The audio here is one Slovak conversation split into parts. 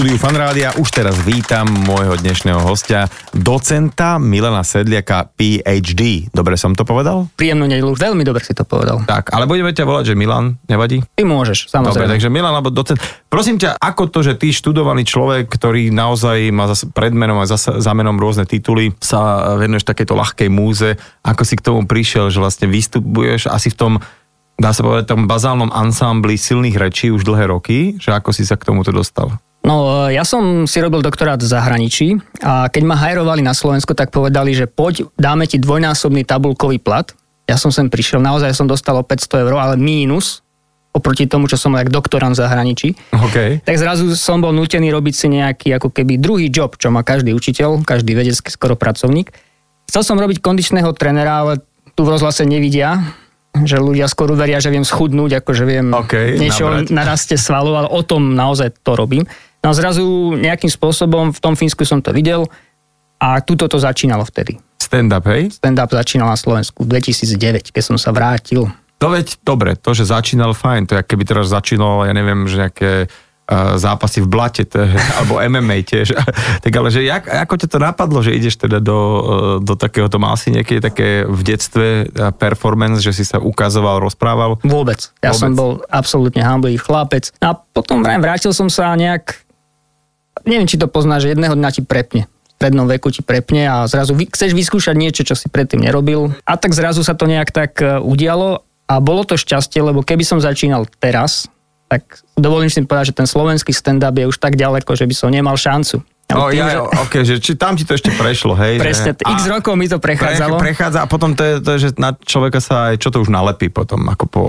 štúdiu Fanrádia už teraz vítam môjho dnešného hostia, docenta Milana Sedliaka, PhD. Dobre som to povedal? Príjemnú nedelu, veľmi dobre si to povedal. Tak, ale budeme ťa volať, že Milan, nevadí? Ty môžeš, samozrejme. Dobre, takže Milan alebo docent. Prosím ťa, ako to, že ty študovaný človek, ktorý naozaj má zase pred menom a za, za menom rôzne tituly, sa venuješ takéto ľahkej múze, ako si k tomu prišiel, že vlastne vystupuješ asi v tom dá sa povedať, tom bazálnom ansámbli silných rečí už dlhé roky, že ako si sa k tomuto dostal? No, ja som si robil doktorát v zahraničí a keď ma hajrovali na Slovensku, tak povedali, že poď, dáme ti dvojnásobný tabulkový plat. Ja som sem prišiel, naozaj som dostal o 500 eur, ale mínus oproti tomu, čo som jak doktorant v zahraničí. Okay. Tak zrazu som bol nutený robiť si nejaký ako keby druhý job, čo má každý učiteľ, každý vedecký skoro pracovník. Chcel som robiť kondičného trenera, ale tu v rozhlase nevidia, že ľudia skôr veria, že viem schudnúť, ako že viem okay, niečo na raste svalu, ale o tom naozaj to robím. No a zrazu nejakým spôsobom v tom Fínsku som to videl a tuto to začínalo vtedy. Stand-up, hej? Stand-up začínal na Slovensku v 2009, keď som sa vrátil. To veď, dobre, to, že začínal fajn, to je, keby teraz začínalo, ja neviem, že nejaké zápasy v blate, to alebo MMA tiež. tak ale že jak, ako ťa to napadlo, že ideš teda do, e, do takého, to mal si niekedy také v detstve e, performance, že si sa ukazoval, rozprával? Vôbec. Ja Vôbec. som bol absolútne hamblý chlapec. A potom vrátil som sa nejak, neviem, či to poznáš, že jedného dňa ti prepne strednom veku ti prepne a zrazu chceš vyskúšať niečo, čo si predtým nerobil. A tak zrazu sa to nejak tak e, udialo a bolo to šťastie, lebo keby som začínal teraz, tak dovolím si povedať, že ten slovenský stand-up je už tak ďaleko, že by som nemal šancu. No, tým, ja, že... okay, že či tam ti to ešte prešlo, hej? Presne, že, x rokov mi to prechádzalo. Pre, prechádza a potom to je, to je, že na človeka sa aj, čo to už nalepí potom, ako po,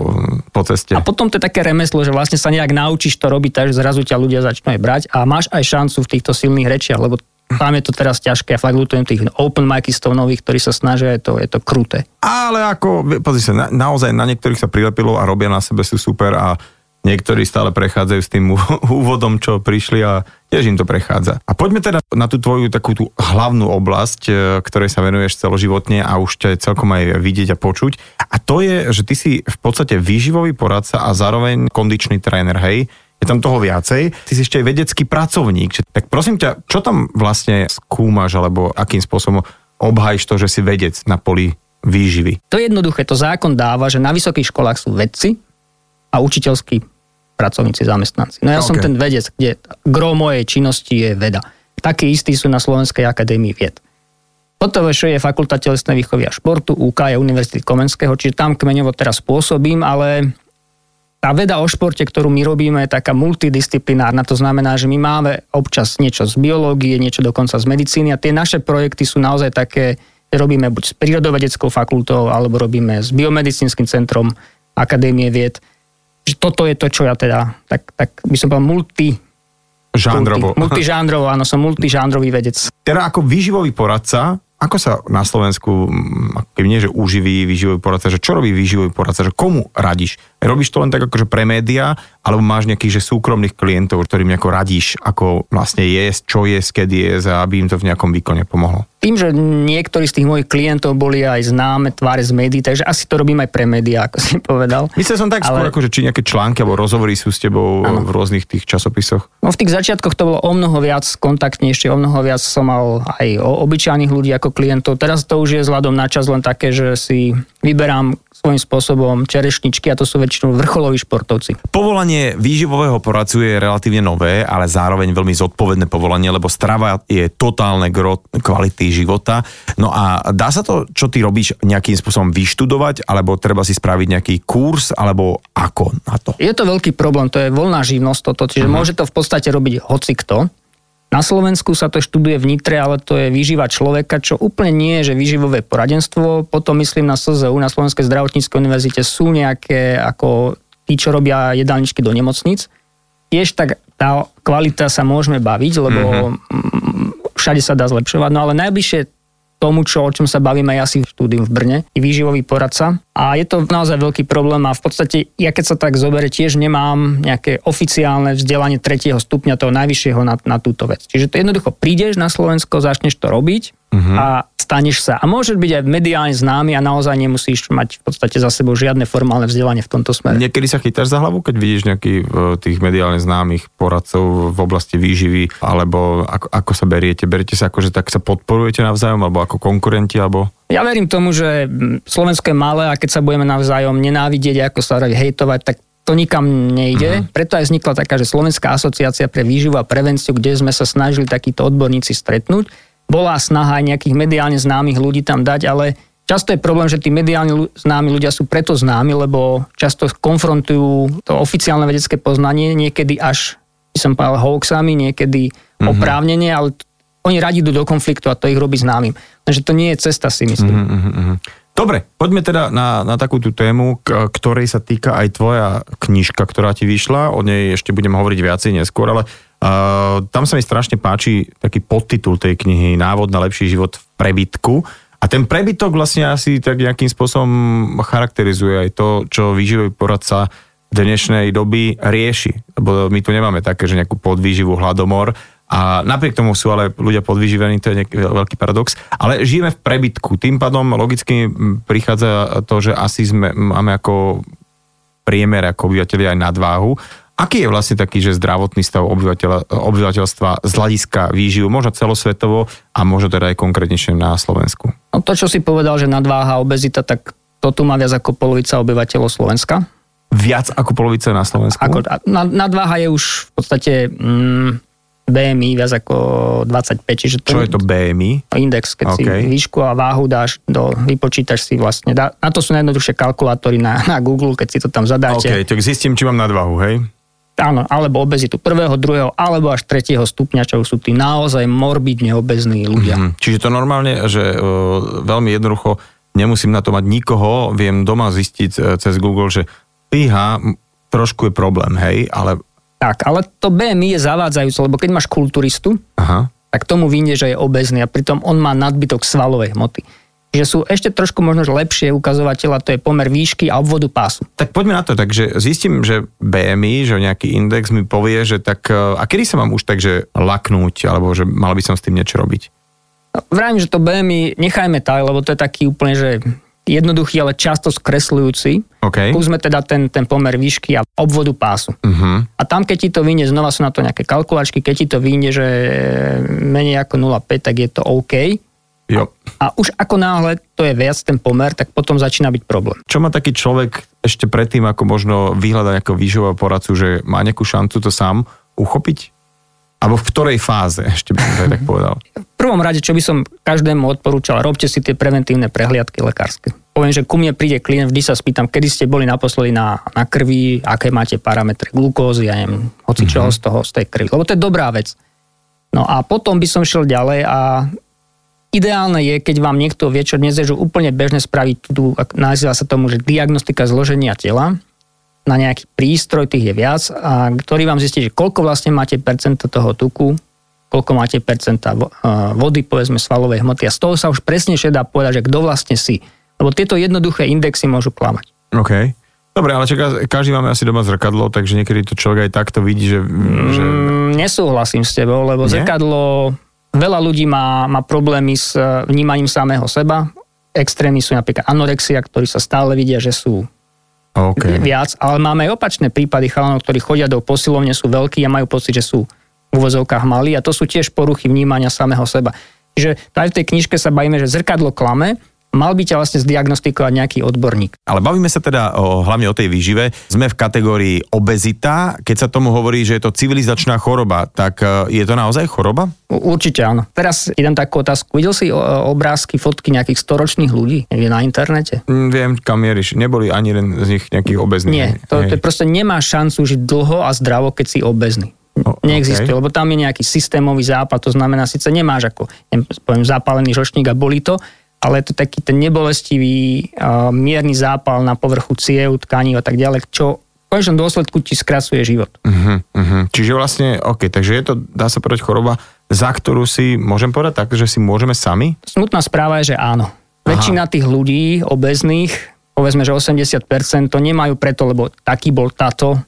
po ceste. A potom to je také remeslo, že vlastne sa nejak naučíš to robiť, takže zrazu ťa ľudia začnú aj brať a máš aj šancu v týchto silných rečiach, lebo tam je to teraz ťažké. Ja fakt ľutujem tých open micistov nových, ktorí sa snažia, je to, je to kruté. Ale ako, pozri sa, na, naozaj na niektorých sa prilepilo a robia na sebe sú super a Niektorí stále prechádzajú s tým úvodom, čo prišli a tiež im to prechádza. A poďme teda na tú tvoju takú tú hlavnú oblasť, e, ktorej sa venuješ celoživotne a už ťa celkom aj vidieť a počuť. A to je, že ty si v podstate výživový poradca a zároveň kondičný tréner, hej? Je tam toho viacej. Ty si ešte aj vedecký pracovník. Tak prosím ťa, čo tam vlastne skúmaš alebo akým spôsobom obhajíš to, že si vedec na poli výživy? To je jednoduché. To zákon dáva, že na vysokých školách sú vedci a učiteľskí pracovníci, zamestnanci. No ja okay. som ten vedec, kde gro mojej činnosti je veda. Takí istí sú na Slovenskej akadémii vied. PTVŠ je Fakulta telesnej výchovy a športu, UK je Univerzity Komenského, čiže tam kmeňovo teraz pôsobím, ale tá veda o športe, ktorú my robíme, je taká multidisciplinárna. To znamená, že my máme občas niečo z biológie, niečo dokonca z medicíny a tie naše projekty sú naozaj také, robíme buď s prírodovedeckou fakultou, alebo robíme s biomedicínskym centrom Akadémie vied že toto je to, čo ja teda, tak, tak by som povedal multi... Žánrovo. Multi, multižánrovo, áno, som multižánrový vedec. Teda ako výživový poradca, ako sa na Slovensku, keď nie, že uživí výživový poradca, že čo robí výživový poradca, že komu radíš? Robíš to len tak akože pre médiá, alebo máš nejakých že súkromných klientov, ktorým nejako radíš, ako vlastne jesť, čo jesť, kedy jesť a aby im to v nejakom výkone pomohlo? Tým, že niektorí z tých mojich klientov boli aj známe tváre z médií, takže asi to robím aj pre médiá, ako si povedal. Myslel som tak ale... skôr, akože, či nejaké články alebo rozhovory sú s tebou ano. v rôznych tých časopisoch. No v tých začiatkoch to bolo o mnoho viac kontaktnejšie, o mnoho viac som mal aj o obyčajných ľudí ako klientov. Teraz to už je vzhľadom na čas len také, že si vyberám svojím spôsobom čerešničky a to sú väčšinou vrcholoví športovci. Povolanie výživového poradcu je relatívne nové, ale zároveň veľmi zodpovedné povolanie, lebo strava je totálne gro kvality života. No a dá sa to, čo ty robíš, nejakým spôsobom vyštudovať, alebo treba si spraviť nejaký kurz, alebo ako na to? Je to veľký problém, to je voľná živnosť toto, čiže uh-huh. môže to v podstate robiť hoci kto. Na Slovensku sa to študuje v Nitre, ale to je výživa človeka, čo úplne nie je, že výživové poradenstvo. Potom myslím na SZU, na Slovenskej zdravotníckej univerzite sú nejaké ako tí, čo robia jedálničky do nemocnic. Tiež tak tá kvalita sa môžeme baviť, lebo mm-hmm. všade sa dá zlepšovať. No ale najbližšie tomu, čo, o čom sa bavíme aj asi v štúdiu v Brne, výživový poradca. A je to naozaj veľký problém a v podstate, ja keď sa tak zobere, tiež nemám nejaké oficiálne vzdelanie tretieho stupňa toho najvyššieho na, na túto vec. Čiže to jednoducho prídeš na Slovensko, začneš to robiť uh-huh. a staneš sa. A môžeš byť aj mediálne známy a naozaj nemusíš mať v podstate za sebou žiadne formálne vzdelanie v tomto smere. Niekedy sa chytáš za hlavu, keď vidíš nejakých e, tých mediálne známych poradcov v oblasti výživy, alebo ako, ako sa beriete? Beriete sa ako, že tak sa podporujete navzájom, alebo ako konkurenti, alebo... Ja verím tomu, že Slovensko je malé a keď sa budeme navzájom nenávidieť, ako sa hejtovať, tak to nikam nejde. Uh-huh. Preto aj vznikla taká, že Slovenská asociácia pre výživu a prevenciu, kde sme sa snažili takíto odborníci stretnúť. Bola snaha aj nejakých mediálne známych ľudí tam dať, ale často je problém, že tí mediálne známi ľudia sú preto známi, lebo často konfrontujú to oficiálne vedecké poznanie, niekedy až, by som povedal, hoaxami, niekedy uh-huh. oprávnenie, ale oni radi idú do konfliktu a to ich robí známym. Takže to nie je cesta, si myslím. Uh-huh. Dobre, poďme teda na, na takú tú tému, k, ktorej sa týka aj tvoja knižka, ktorá ti vyšla. O nej ešte budem hovoriť viacej neskôr, ale tam sa mi strašne páči taký podtitul tej knihy Návod na lepší život v prebytku. A ten prebytok vlastne asi tak nejakým spôsobom charakterizuje aj to, čo výživový poradca dnešnej doby rieši. Lebo my tu nemáme také, že nejakú podvýživu, hladomor, a napriek tomu sú ale ľudia podvyživení, to je nejaký veľký paradox. Ale žijeme v prebytku. Tým pádom logicky prichádza to, že asi sme, máme ako priemer ako obyvateľi aj nadváhu. Aký je vlastne taký, že zdravotný stav obyvateľa, obyvateľstva z hľadiska výživu, možno celosvetovo a možno teda aj konkrétnejšie na Slovensku? No to, čo si povedal, že nadváha, obezita, tak to tu má viac ako polovica obyvateľov Slovenska. Viac ako polovica na Slovensku? Ako, nadváha je už v podstate... Mm, BMI viac ako 25. Čiže to, Čo je to BMI? Index, keď okay. si výšku a váhu dáš, do, vypočítaš si vlastne. Dá, na to sú najjednoduchšie kalkulátory na, na Google, keď si to tam zadáte. OK, tak zistím, či mám nadvahu, hej? Áno, alebo obezitu prvého, druhého, alebo až tretieho stupňa, čo sú tí naozaj morbidne obezní ľudia. Mm-hmm. Čiže to normálne, že uh, veľmi jednoducho nemusím na to mať nikoho, viem doma zistiť uh, cez Google, že píha, trošku je problém, hej, ale tak, ale to BMI je zavádzajúce, lebo keď máš kulturistu, Aha. tak tomu vyjde, že je obezný a pritom on má nadbytok svalovej hmoty. Že sú ešte trošku možno lepšie ukazovateľa, to je pomer výšky a obvodu pásu. Tak poďme na to, takže zistím, že BMI, že nejaký index mi povie, že tak, e, a kedy sa mám už takže laknúť, alebo že mal by som s tým niečo robiť? No, vrajím, že to BMI nechajme tak, lebo to je taký úplne, že jednoduchý, ale často skresľujúci. Okay. Skúsme teda ten, ten pomer výšky a obvodu pásu. Uh-huh. A tam, keď ti to vyjde, znova sú na to nejaké kalkulačky, keď ti to vyjde, že menej ako 0,5, tak je to OK. Jo. A, a už ako náhle to je viac ten pomer, tak potom začína byť problém. Čo má taký človek ešte predtým, ako možno vyhľadať ako výživového poradcu, že má nejakú šancu to sám uchopiť? Alebo v ktorej fáze, ešte by som to tak povedal? V prvom rade, čo by som každému odporúčal, robte si tie preventívne prehliadky lekárske. Poviem, že ku mne príde klient, vždy sa spýtam, kedy ste boli naposledy na, na krvi, aké máte parametre glukózy, ja neviem, hoci čoho mm-hmm. z toho, z tej krvi. Lebo to je dobrá vec. No a potom by som šiel ďalej a ideálne je, keď vám niekto dnes je úplne bežne spraviť, tu, nazýva sa tomu, že diagnostika zloženia tela, na nejaký prístroj, tých je viac, a ktorý vám zistí, že koľko vlastne máte percenta toho tuku, koľko máte percenta vody, povedzme svalovej hmoty a z toho sa už presne dá povedať, že kto vlastne si. Lebo tieto jednoduché indexy môžu klamať. OK. Dobre, ale čaká, každý máme asi doma zrkadlo, takže niekedy to človek aj takto vidí, že... že... Mm, nesúhlasím s tebou, lebo Nie? zrkadlo... Veľa ľudí má, má problémy s e, vnímaním samého seba. Extrémy sú napríklad anorexia, ktorí sa stále vidia, že sú okay. viac, ale máme aj opačné prípady chalanov, ktorí chodia do posilovne, sú veľkí a majú pocit, že sú v uvozovkách malí a to sú tiež poruchy vnímania samého seba. Čiže aj v tej knižke sa bavíme, že zrkadlo klame, mal by ťa vlastne zdiagnostikovať nejaký odborník. Ale bavíme sa teda o, hlavne o tej výžive. Sme v kategórii obezita. Keď sa tomu hovorí, že je to civilizačná choroba, tak e, je to naozaj choroba? Určite áno. Teraz idem takú otázku. Videl si obrázky, fotky nejakých storočných ľudí niekde na internete? Mm, viem, kam mieríš. Neboli ani jeden z nich nejakých obezných. Nie, to, to proste nemá šancu žiť dlho a zdravo, keď si obezný. O, Neexistuje, okay. lebo tam je nejaký systémový západ, to znamená, síce nemáš ako neviem, poviem, zapálený žočník a boli to, ale je to taký ten nebolestivý, uh, mierny zápal na povrchu ciev, tkaní a tak ďalej, čo v konečnom dôsledku ti skracuje život. Uh-huh, uh-huh. Čiže vlastne, OK, takže je to, dá sa povedať, choroba, za ktorú si, môžem povedať tak, že si môžeme sami? Smutná správa je, že áno. Aha. Väčšina tých ľudí obezných, povedzme, že 80% to nemajú preto, lebo taký bol táto,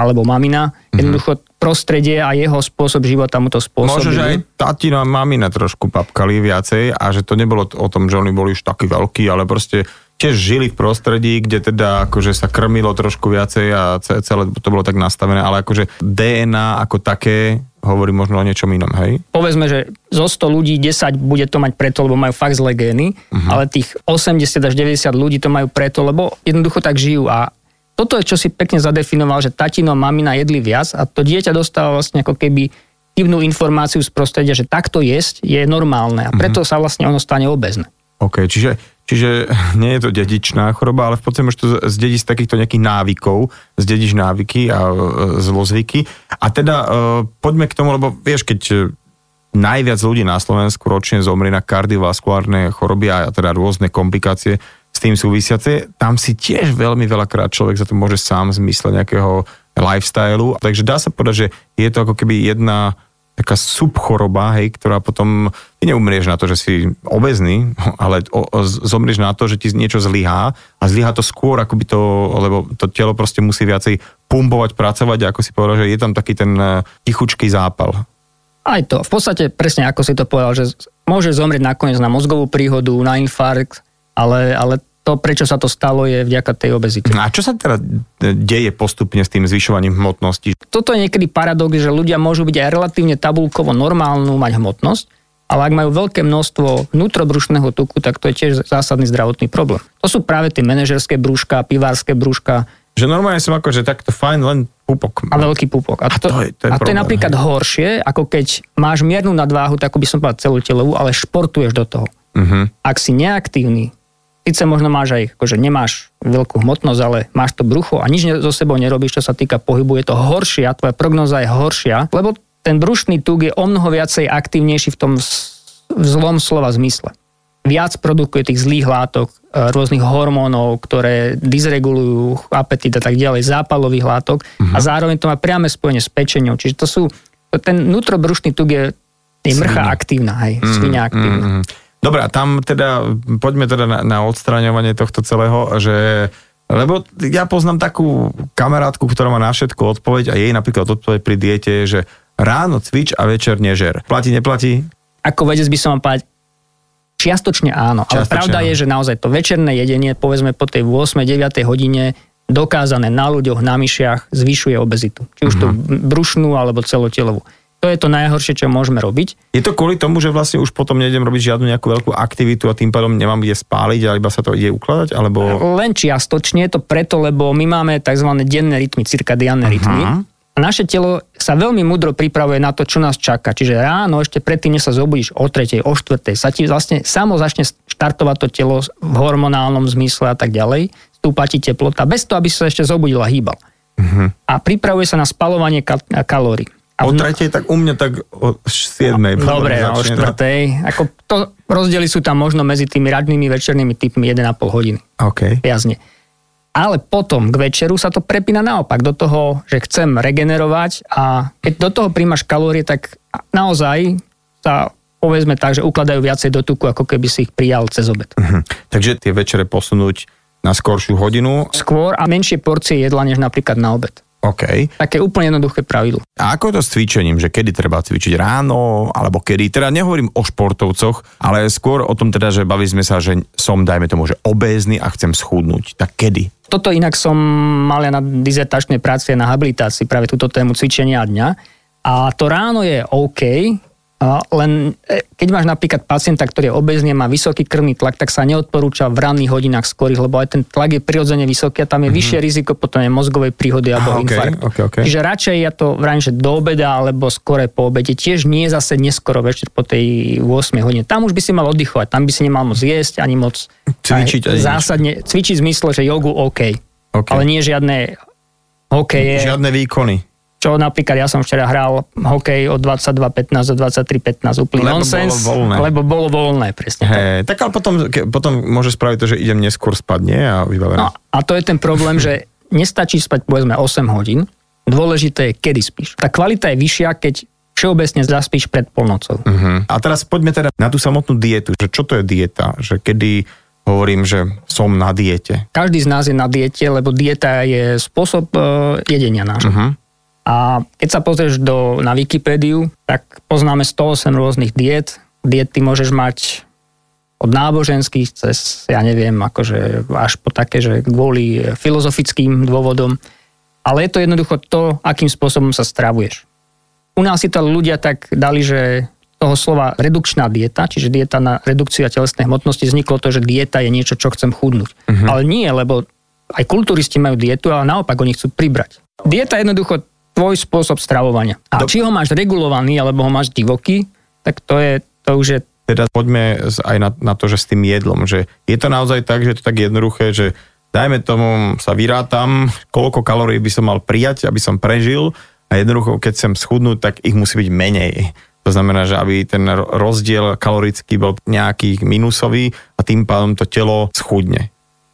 alebo mamina. Mm-hmm. Jednoducho prostredie a jeho spôsob života mu to spôsobili. Možno, že aj tatino a mamina trošku papkali viacej a že to nebolo o tom, že oni boli už takí veľkí, ale proste tiež žili v prostredí, kde teda akože sa krmilo trošku viacej a celé to bolo tak nastavené, ale akože DNA ako také hovorí možno o niečom inom, hej? Povedzme, že zo 100 ľudí 10 bude to mať preto, lebo majú fakt zlé gény, uh-huh. ale tých 80 až 90 ľudí to majú preto, lebo jednoducho tak žijú a toto je, čo si pekne zadefinoval, že tatino, mamina jedli viac a to dieťa dostáva vlastne ako keby divnú informáciu z prostredia, že takto jesť je normálne a preto uh-huh. sa vlastne ono stane obezné. OK, čiže Čiže nie je to dedičná choroba, ale v podstate môžeš to zdediť z takýchto nejakých návykov, zdediť návyky a e, zlozvyky. A teda e, poďme k tomu, lebo vieš, keď e, najviac ľudí na Slovensku ročne zomrie na kardiovaskulárne choroby a teda rôzne komplikácie tým súvisiace, tam si tiež veľmi veľakrát človek za to môže sám zmysleť nejakého lifestylu. Takže dá sa povedať, že je to ako keby jedna taká subchoroba, hej, ktorá potom, ty neumrieš na to, že si obezný, ale o, o, zomrieš na to, že ti niečo zlyhá a zlyhá to skôr, ako by to, lebo to telo proste musí viacej pumpovať, pracovať ako si povedal, že je tam taký ten e, tichučký zápal. Aj to, v podstate presne ako si to povedal, že môže zomrieť nakoniec na mozgovú príhodu, na infarkt, ale, ale to, prečo sa to stalo, je vďaka tej obezite. A čo sa teda deje postupne s tým zvyšovaním hmotnosti? Toto je niekedy paradox, že ľudia môžu byť aj relatívne tabulkovo normálnu mať hmotnosť, ale ak majú veľké množstvo vnútrobrušného tuku, tak to je tiež zásadný zdravotný problém. To sú práve tie manažerské brúška, pivárske brúška. Že normálne som ako, že takto fajn, len pupok. A veľký pupok. A, to, a to, je, to, je, a to je napríklad hej. horšie, ako keď máš miernu nadváhu, tak by som povedal celú telovú, ale športuješ do toho. Uh-huh. Ak si neaktívny, síce možno máš aj, akože nemáš veľkú hmotnosť, ale máš to brucho a nič so sebou nerobíš, čo sa týka pohybu, je to horšie a tvoja prognoza je horšia, lebo ten brušný tuk je o mnoho viacej aktívnejší v tom v zlom slova zmysle. Viac produkuje tých zlých látok, e, rôznych hormónov, ktoré dysregulujú apetit a tak ďalej, zápalových látok uh-huh. a mhm. zároveň to má priame spojenie s pečením. Čiže to sú, ten nutrobrušný tuk je, je mrcha aktívna, hej, mm, svinia aktívna. Mm, Dobre, tam teda, poďme teda na, na odstraňovanie tohto celého, že lebo ja poznám takú kamarátku, ktorá má na všetko odpoveď a jej napríklad odpoveď pri diete je, že ráno cvič a večer nežer. Platí, neplatí? Ako vedec by som vám povedať, čiastočne áno. Čiastočne ale pravda áno. je, že naozaj to večerné jedenie, povedzme po tej 8-9 hodine, dokázané na ľuďoch, na myšiach, zvyšuje obezitu. Či už mm-hmm. tú brušnú alebo celotelovú. To je to najhoršie, čo môžeme robiť. Je to kvôli tomu, že vlastne už potom nejdem robiť žiadnu nejakú veľkú aktivitu a tým pádom nemám kde spáliť a iba sa to ide ukladať? Alebo... Len čiastočne je to preto, lebo my máme tzv. denné rytmy, cirkadiánne uh-huh. rytmy. A naše telo sa veľmi mudro pripravuje na to, čo nás čaká. Čiže ráno, ešte predtým, než sa zobudíš o tretej, o štvrtej, sa ti vlastne samo začne štartovať to telo v hormonálnom zmysle a tak ďalej. Stúpa ti teplota, bez toho, aby sa ešte zobudil a hýbal. Uh-huh. A pripravuje sa na spalovanie kal- kalórií. A o tretej, tak u mňa tak o siedmej. Dobre, o štvrtej. Ako to, rozdiely sú tam možno medzi tými radnými večernými typmi 1,5 hodiny. OK. Viazne. Ale potom k večeru sa to prepína naopak do toho, že chcem regenerovať a keď do toho príjmaš kalórie, tak naozaj sa povedzme tak, že ukladajú viacej do tuku, ako keby si ich prijal cez obed. Uh-huh. Takže tie večere posunúť na skoršiu hodinu? Skôr a menšie porcie jedla, než napríklad na obed. OK. Také úplne jednoduché pravidlo. A ako je to s cvičením, že kedy treba cvičiť ráno, alebo kedy, teda nehovorím o športovcoch, ale skôr o tom teda, že baví sme sa, že som, dajme tomu, že obézny a chcem schudnúť. Tak kedy? Toto inak som mal ja na dizertačnej práci na habilitácii, práve túto tému cvičenia dňa. A to ráno je OK, len e, keď máš napríklad pacienta, ktorý je obezný má vysoký krvný tlak, tak sa neodporúča v ranných hodinách skorých, lebo aj ten tlak je prirodzene vysoký a tam je mm-hmm. vyššie riziko potom je mozgovej príhody alebo Aha, infarktu. Okay, okay. Čiže radšej ja to vrajím, že do obeda alebo skore po obede, tiež nie zase neskoro večer po tej 8 hodine. Tam už by si mal oddychovať, tam by si nemal moc jesť ani moc cvičiť. Aj, zásadne, cvičiť v zmysle, že jogu OK, okay. ale nie žiadne hokeje. Žiadne výkony. Čo napríklad ja som včera hral hokej od 22.15 do 23.15, úplný lebo nonsens, bolo voľné. lebo bolo voľné, presne. Hey, tak ale potom, ke, potom môže spraviť to, že idem neskôr spadne a vybavené. No a to je ten problém, že nestačí spať povedzme 8 hodín, dôležité je, kedy spíš. Tá kvalita je vyššia, keď všeobecne zaspíš pred polnocou. Uh-huh. A teraz poďme teda na tú samotnú dietu, že čo to je dieta, že kedy hovorím, že som na diete. Každý z nás je na diete, lebo dieta je spôsob uh, jedenia nášho. Uh-huh. A keď sa pozrieš do, na Wikipédiu, tak poznáme 108 rôznych diet. Diety môžeš mať od náboženských cez, ja neviem, akože až po také, že kvôli filozofickým dôvodom. Ale je to jednoducho to, akým spôsobom sa stravuješ. U nás si to ľudia tak dali, že toho slova redukčná dieta, čiže dieta na redukciu telesnej hmotnosti, vzniklo to, že dieta je niečo, čo chcem chudnúť. Uh-huh. Ale nie, lebo aj kulturisti majú dietu, ale naopak oni chcú pribrať. Dieta je jednoducho tvoj spôsob stravovania. A Do... či ho máš regulovaný, alebo ho máš divoký, tak to je, to už je teda poďme aj na, na to, že s tým jedlom, že je to naozaj tak, že je to tak jednoduché, že dajme tomu, sa vyrátam, koľko kalórií by som mal prijať, aby som prežil a jednoducho, keď chcem schudnúť, tak ich musí byť menej. To znamená, že aby ten rozdiel kalorický bol nejaký minusový a tým pádom to telo schudne.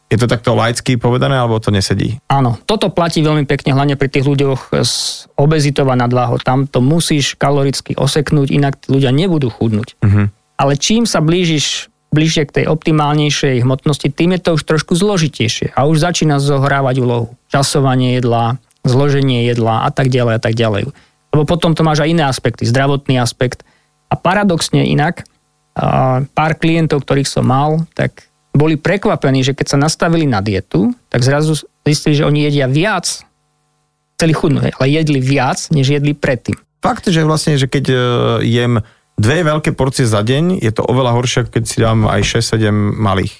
Je to takto laicky povedané, alebo to nesedí? Áno, toto platí veľmi pekne, hlavne pri tých ľuďoch s obezitou a nadváhou. Tam to musíš kaloricky oseknúť, inak ľudia nebudú chudnúť. Uh-huh. Ale čím sa blížiš bližšie k tej optimálnejšej hmotnosti, tým je to už trošku zložitejšie a už začína zohrávať úlohu. Časovanie jedla, zloženie jedla a tak ďalej a tak ďalej. Lebo potom to máš aj iné aspekty, zdravotný aspekt. A paradoxne inak, pár klientov, ktorých som mal, tak boli prekvapení, že keď sa nastavili na dietu, tak zrazu zistili, že oni jedia viac, chceli chudnúť, ale jedli viac, než jedli predtým. Fakt, že vlastne, že keď e, jem dve veľké porcie za deň, je to oveľa horšie, keď si dám aj 6-7 malých.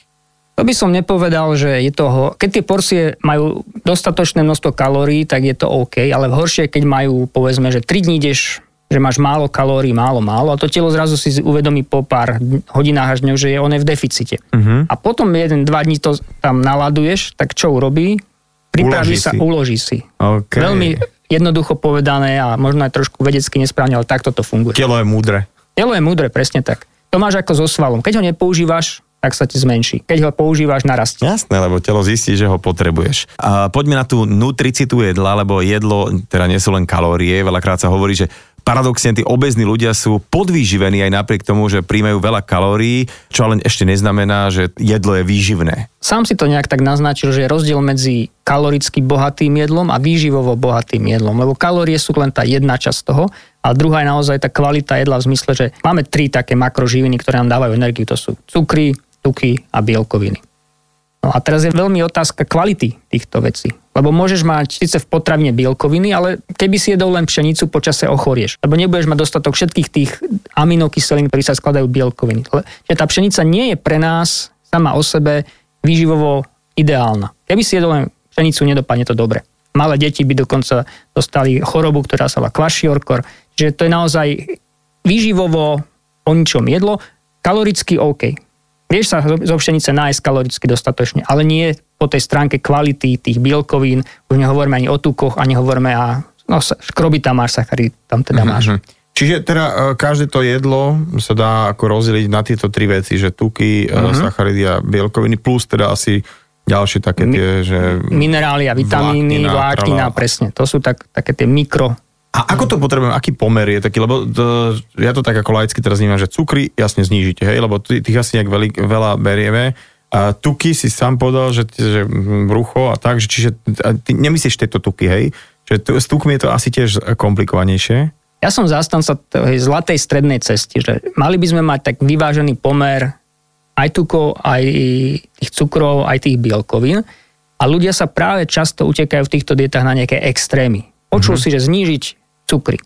To by som nepovedal, že je toho, keď tie porcie majú dostatočné množstvo kalórií, tak je to OK, ale horšie, keď majú, povedzme, že 3 dní ideš že máš málo kalórií, málo, málo a to telo zrazu si uvedomí po pár hodinách až dňov, že je on je v deficite. Uh-huh. A potom jeden, dva dní to tam naladuješ, tak čo urobí? Pripraví uloží sa, si. uloží si. Okay. Veľmi jednoducho povedané a možno aj trošku vedecky nesprávne, ale takto to funguje. Telo je múdre. Telo je múdre, presne tak. To máš ako so svalom. Keď ho nepoužívaš, tak sa ti zmenší. Keď ho používaš, narastie. Jasné, lebo telo zistí, že ho potrebuješ. A poďme na tú nutricitu jedla, lebo jedlo, teda nie sú len kalórie, veľakrát sa hovorí, že paradoxne tí obezní ľudia sú podvýživení aj napriek tomu, že príjmajú veľa kalórií, čo ale ešte neznamená, že jedlo je výživné. Sám si to nejak tak naznačil, že je rozdiel medzi kaloricky bohatým jedlom a výživovo bohatým jedlom, lebo kalórie sú len tá jedna časť toho a druhá je naozaj tá kvalita jedla v zmysle, že máme tri také makroživiny, ktoré nám dávajú energiu, to sú cukry, tuky a bielkoviny. No a teraz je veľmi otázka kvality týchto vecí. Lebo môžeš mať síce v potravine bielkoviny, ale keby si jedol len pšenicu, počase ochorieš. Lebo nebudeš mať dostatok všetkých tých aminokyselín, ktorí sa skladajú bielkoviny. Čiže tá pšenica nie je pre nás sama o sebe výživovo ideálna. Keby si jedol len pšenicu, nedopadne to dobre. Malé deti by dokonca dostali chorobu, ktorá sa volá kvashiorkor. Čiže to je naozaj výživovo o ničom jedlo, kaloricky OK. Vieš sa zo pšenice nájsť kaloricky dostatočne, ale nie po tej stránke kvality tých bielkovín, už nehovoríme ani o tukoch, ani hovoríme a no, škroby tam máš, sachary tam teda máš. Mm-hmm. Čiže teda e, každé to jedlo sa dá ako rozdeliť na tieto tri veci, že tuky, mm-hmm. sacharidy a bielkoviny, plus teda asi ďalšie také tie, že... Minerály a vitamíny, vláknina, presne. To sú tak, také tie mikro a ako to potrebujem, aký pomer je taký, lebo to, ja to tak ako laicky teraz vnímam, že cukry jasne znížite, hej, lebo tých asi nejak veľa berieme. A tuky si sám povedal, že, že brucho a tak, že čiže ty nemyslíš tieto tuky, hej? Že s tukmi je to asi tiež komplikovanejšie. Ja som zástanca tej zlatej strednej cesty, že mali by sme mať tak vyvážený pomer aj tukov, aj tých cukrov, aj tých bielkovín. A ľudia sa práve často utekajú v týchto dietách na nejaké extrémy. Počul mm-hmm. si, že znížiť cukry.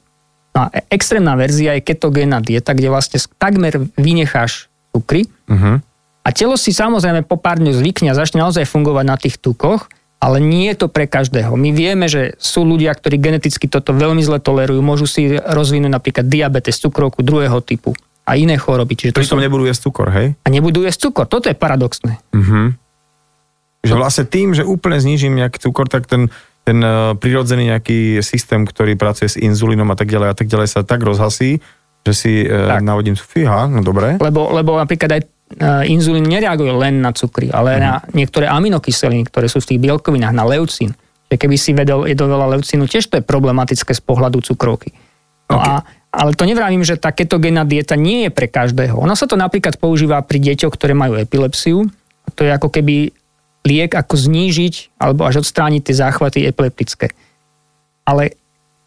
No a extrémna verzia je ketogénna dieta, kde vlastne takmer vynecháš cukry uh-huh. A telo si samozrejme po pár dňoch zvykne a začne naozaj fungovať na tých tukoch, ale nie je to pre každého. My vieme, že sú ľudia, ktorí geneticky toto veľmi zle tolerujú, môžu si rozvinúť napríklad diabetes, cukrovku druhého typu a iné choroby. Čiže to nebudú jesť cukor, hej? A nebudú jesť cukor, toto je paradoxné. Uh-huh. Že vlastne tým, že úplne znižím nejaký cukor, tak ten ten uh, prirodzený nejaký systém, ktorý pracuje s inzulínom a tak ďalej a tak ďalej sa tak rozhasí, že si uh, tak. navodím fíha, no dobre. Lebo, lebo napríklad aj inzulín nereaguje len na cukry, ale uh-huh. na niektoré aminokyseliny, ktoré sú v tých bielkovinách, na leucín. Že keby si vedel, jedol veľa leucínu, tiež to je problematické z pohľadu cukrovky. No okay. a ale to nevravím, že tá ketogénna dieta nie je pre každého. Ono sa to napríklad používa pri deťoch, ktoré majú epilepsiu. To je ako keby liek, ako znížiť alebo až odstrániť tie záchvaty epileptické. Ale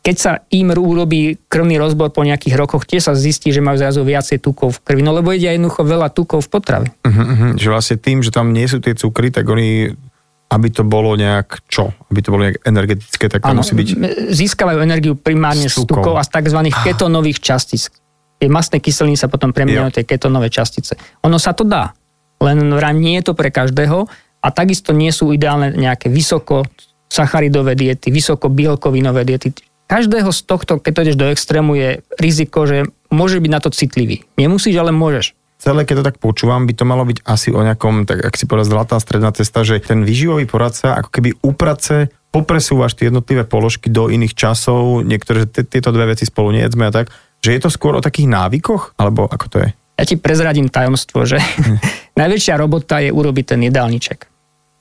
keď sa im urobí krvný rozbor po nejakých rokoch, tie sa zistí, že majú zrazu viacej tukov v krvi, no lebo ide jednoducho veľa tukov v potrave. Uh-huh, uh-huh. Že vlastne tým, že tam nie sú tie cukry, tak oni aby to bolo nejak čo? Aby to bolo nejak energetické, tak to ano, musí byť... Získavajú energiu primárne z tukov a z tzv. Ah. ketonových častíc. Tie masné kyseliny sa potom premieňajú tie ketonové častice. Ono sa to dá, len nie je to pre každého a takisto nie sú ideálne nejaké vysoko sacharidové diety, vysoko bielkovinové diety. Každého z tohto, keď to ideš do extrému, je riziko, že môže byť na to citlivý. Nemusíš, ale môžeš celé, keď to tak počúvam, by to malo byť asi o nejakom, tak ak si povedal, zlatá stredná cesta, že ten výživový poradca ako keby uprace, popresúvaš tie jednotlivé položky do iných časov, niektoré t- tieto dve veci spolu nejedzme a tak, že je to skôr o takých návykoch, alebo ako to je? Ja ti prezradím tajomstvo, že najväčšia robota je urobiť ten jedálniček.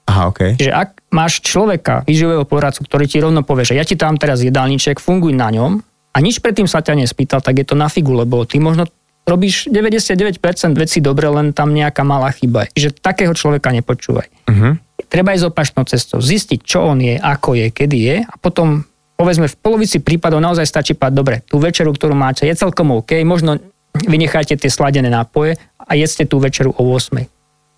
Aha, okay. Že ak máš človeka, výživového poradcu, ktorý ti rovno povie, že ja ti tam teraz jedálniček, funguj na ňom a nič predtým sa ťa nespýtal, tak je to na figu, lebo ty možno robíš 99% vecí dobre, len tam nejaká malá chyba. Že takého človeka nepočúvaj. Uh-huh. Treba ísť opačnou cestou, zistiť, čo on je, ako je, kedy je a potom povedzme v polovici prípadov naozaj stačí pať, dobre, tú večeru, ktorú máte, je celkom OK, možno vynechajte tie sladené nápoje a jedzte tú večeru o 8.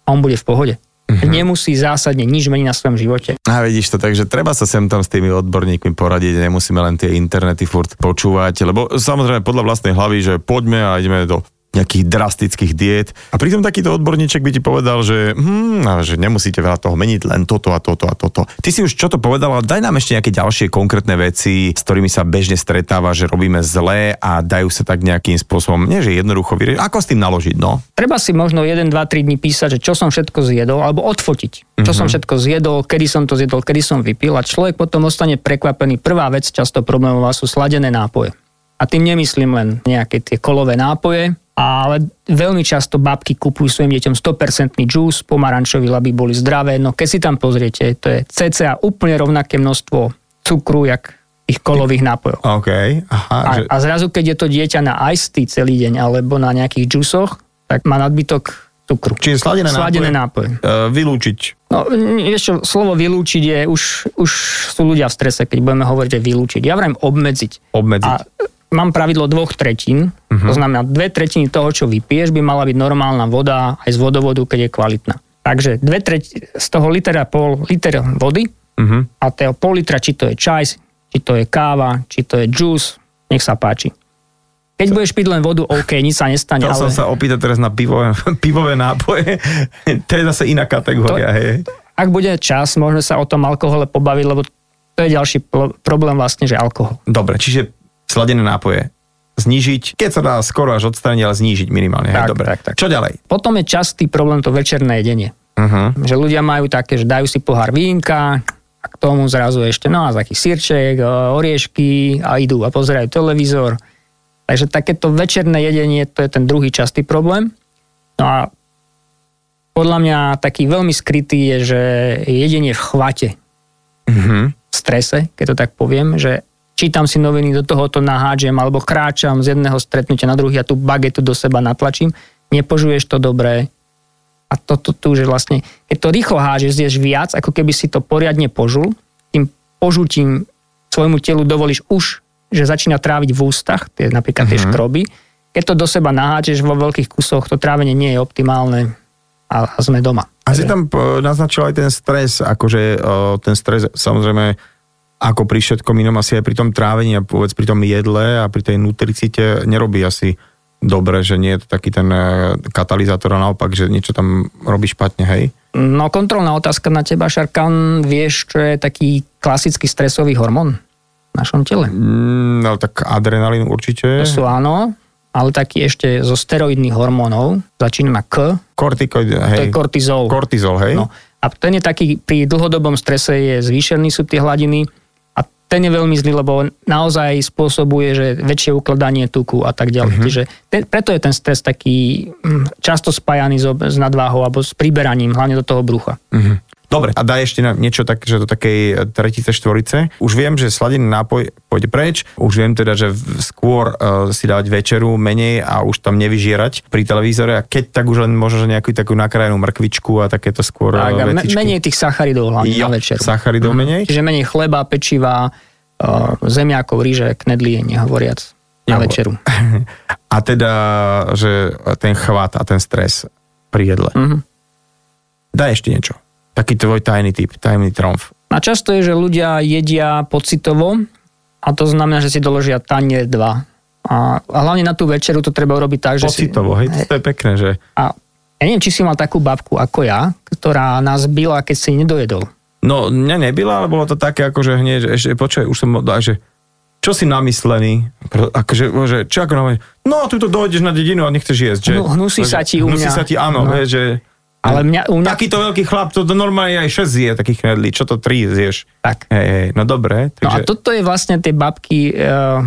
A on bude v pohode. Uh-huh. Nemusí zásadne nič meniť na svojom živote. A vidíš to, takže treba sa sem tam s tými odborníkmi poradiť, nemusíme len tie internety furt počúvať, lebo samozrejme podľa vlastnej hlavy, že poďme a ideme do nejakých drastických diét. A pritom takýto odborníček by ti povedal, že, hm, že nemusíte veľa toho meniť, len toto a toto a toto. Ty si už čo to povedal, ale daj nám ešte nejaké ďalšie konkrétne veci, s ktorými sa bežne stretáva, že robíme zlé a dajú sa tak nejakým spôsobom, nie že jednoducho vyriešiť. Ako s tým naložiť, no? Treba si možno 1, 2, 3 dní písať, že čo som všetko zjedol, alebo odfotiť. Čo mm-hmm. som všetko zjedol, kedy som to zjedol, kedy som vypil a človek potom ostane prekvapený. Prvá vec často problémová sú sladené nápoje. A tým nemyslím len nejaké tie kolové nápoje, ale veľmi často babky kupujú svojim deťom 100% džús pomarančový, aby boli zdravé. No keď si tam pozriete, to je cca úplne rovnaké množstvo cukru, jak ich kolových nápojov. Okay. Aha, a, že... a zrazu, keď je to dieťa na iced celý deň alebo na nejakých džusoch, tak má nadbytok cukru. Čiže sladené, sladené nápoje. nápoje. Uh, vylúčiť. No, vieš čo, slovo vylúčiť je, už, už sú ľudia v strese, keď budeme hovoriť, že vylúčiť. Ja vrajím obmedziť. Obmedziť. A mám pravidlo dvoch tretín, uh-huh. to znamená dve tretiny toho, čo vypiješ, by mala byť normálna voda aj z vodovodu, keď je kvalitná. Takže dve tretiny, z toho litera pol liter vody uh-huh. a toho pol litra, či to je čaj, či to je káva, či to je juice, nech sa páči. Keď budeš piť len vodu, OK, nič sa nestane. To ale... som sa opýtať teraz na pivové, pivové nápoje. to je zase iná kategória. To, hej. Ak bude čas, môžeme sa o tom alkohole pobaviť, lebo to je ďalší problém vlastne, že alkohol. Dobre, čiže sladené nápoje znížiť, keď sa dá skoro až odstrániť, ale znížiť minimálne. Tak, Dobre. Tak, tak. Čo ďalej? Potom je častý problém to večerné jedenie. Uh-huh. Že ľudia majú také, že dajú si pohár vínka a k tomu zrazu ešte no a taký sírček, oriešky a idú a pozerajú televízor. Takže takéto večerné jedenie, to je ten druhý častý problém. No a podľa mňa taký veľmi skrytý je, že jedenie v chvate, uh-huh. v strese, keď to tak poviem, že čítam si noviny, do toho to nahádžem, alebo kráčam z jedného stretnutia na druhý a tú bagetu do seba natlačím, nepožuješ to dobré. A toto to, tu, že vlastne, keď to rýchlo hážeš, zješ viac, ako keby si to poriadne požul, tým požutím svojmu telu dovolíš už, že začína tráviť v ústach, tie, napríklad tie uh-huh. škroby. Keď to do seba naháčeš vo veľkých kusoch, to trávenie nie je optimálne a, a sme doma. A si tam e, naznačil aj ten stres, akože e, ten stres samozrejme ako pri všetkom inom asi aj pri tom trávení a povedz pri tom jedle a pri tej nutricite nerobí asi dobre, že nie je to taký ten e, katalizátor a naopak, že niečo tam robí špatne, hej? No kontrolná otázka na teba, Šarkan. Vieš, čo je taký klasický stresový hormón v našom tele? Mm, no tak adrenalín určite. To sú áno, ale taký ešte zo steroidných hormónov, začína na K. Kortikoid, hej. To je kortizol. Kortizol, hej. No. A ten je taký, pri dlhodobom strese je zvýšený sú tie hladiny ten je veľmi zlý, lebo naozaj spôsobuje, že väčšie ukladanie tuku a tak ďalej. Uh-huh. Čiže ten, preto je ten stres taký mm, často spájaný s, s nadváhou alebo s priberaním, hlavne do toho brucha. Uh-huh. Dobre, a daj ešte niečo tak, že do takej tretice, štvorice. Už viem, že sladený nápoj pôjde preč, už viem teda, že skôr uh, si dávať večeru menej a už tam nevyžierať pri televízore a keď tak už len možno, že nejakú takú nakrájenú mrkvičku a takéto skôr tak, uh, vecičky. menej tých sacharidov hlavne jo, na večeru. sacharidov mm. menej. Čiže menej chleba, pečiva, uh, zemiakov, ríže, knedlie, nehovoriac na večeru. A teda, že ten chvat a ten stres pri jedle. Mm-hmm. Daj ešte niečo. Taký tvoj tajný typ, tajný tromf. A často je, že ľudia jedia pocitovo a to znamená, že si doložia tanier dva. A, a hlavne na tú večeru to treba urobiť tak, že Pocitovo, si... hej, to je pekné, že... A ja neviem, či si mal takú babku ako ja, ktorá nás byla, keď si nedojedol. No, mňa nebyla, ale bolo to také, ako že hneď, že ešte, počkaj, už som, že čo si namyslený? Akože, že, čo ako namyslený? No, tu to dojdeš na dedinu a nechceš jesť, že? No, hnusí sa ti u mňa. Hnusí sa ti, áno, no. že... Ale mňa, u mňa... Takýto veľký chlap, to, normálne aj 6 zje takých knedlí, čo to 3 zješ? Tak. Hej, hej, no dobre. Takže... No a toto je vlastne tie babky, eh,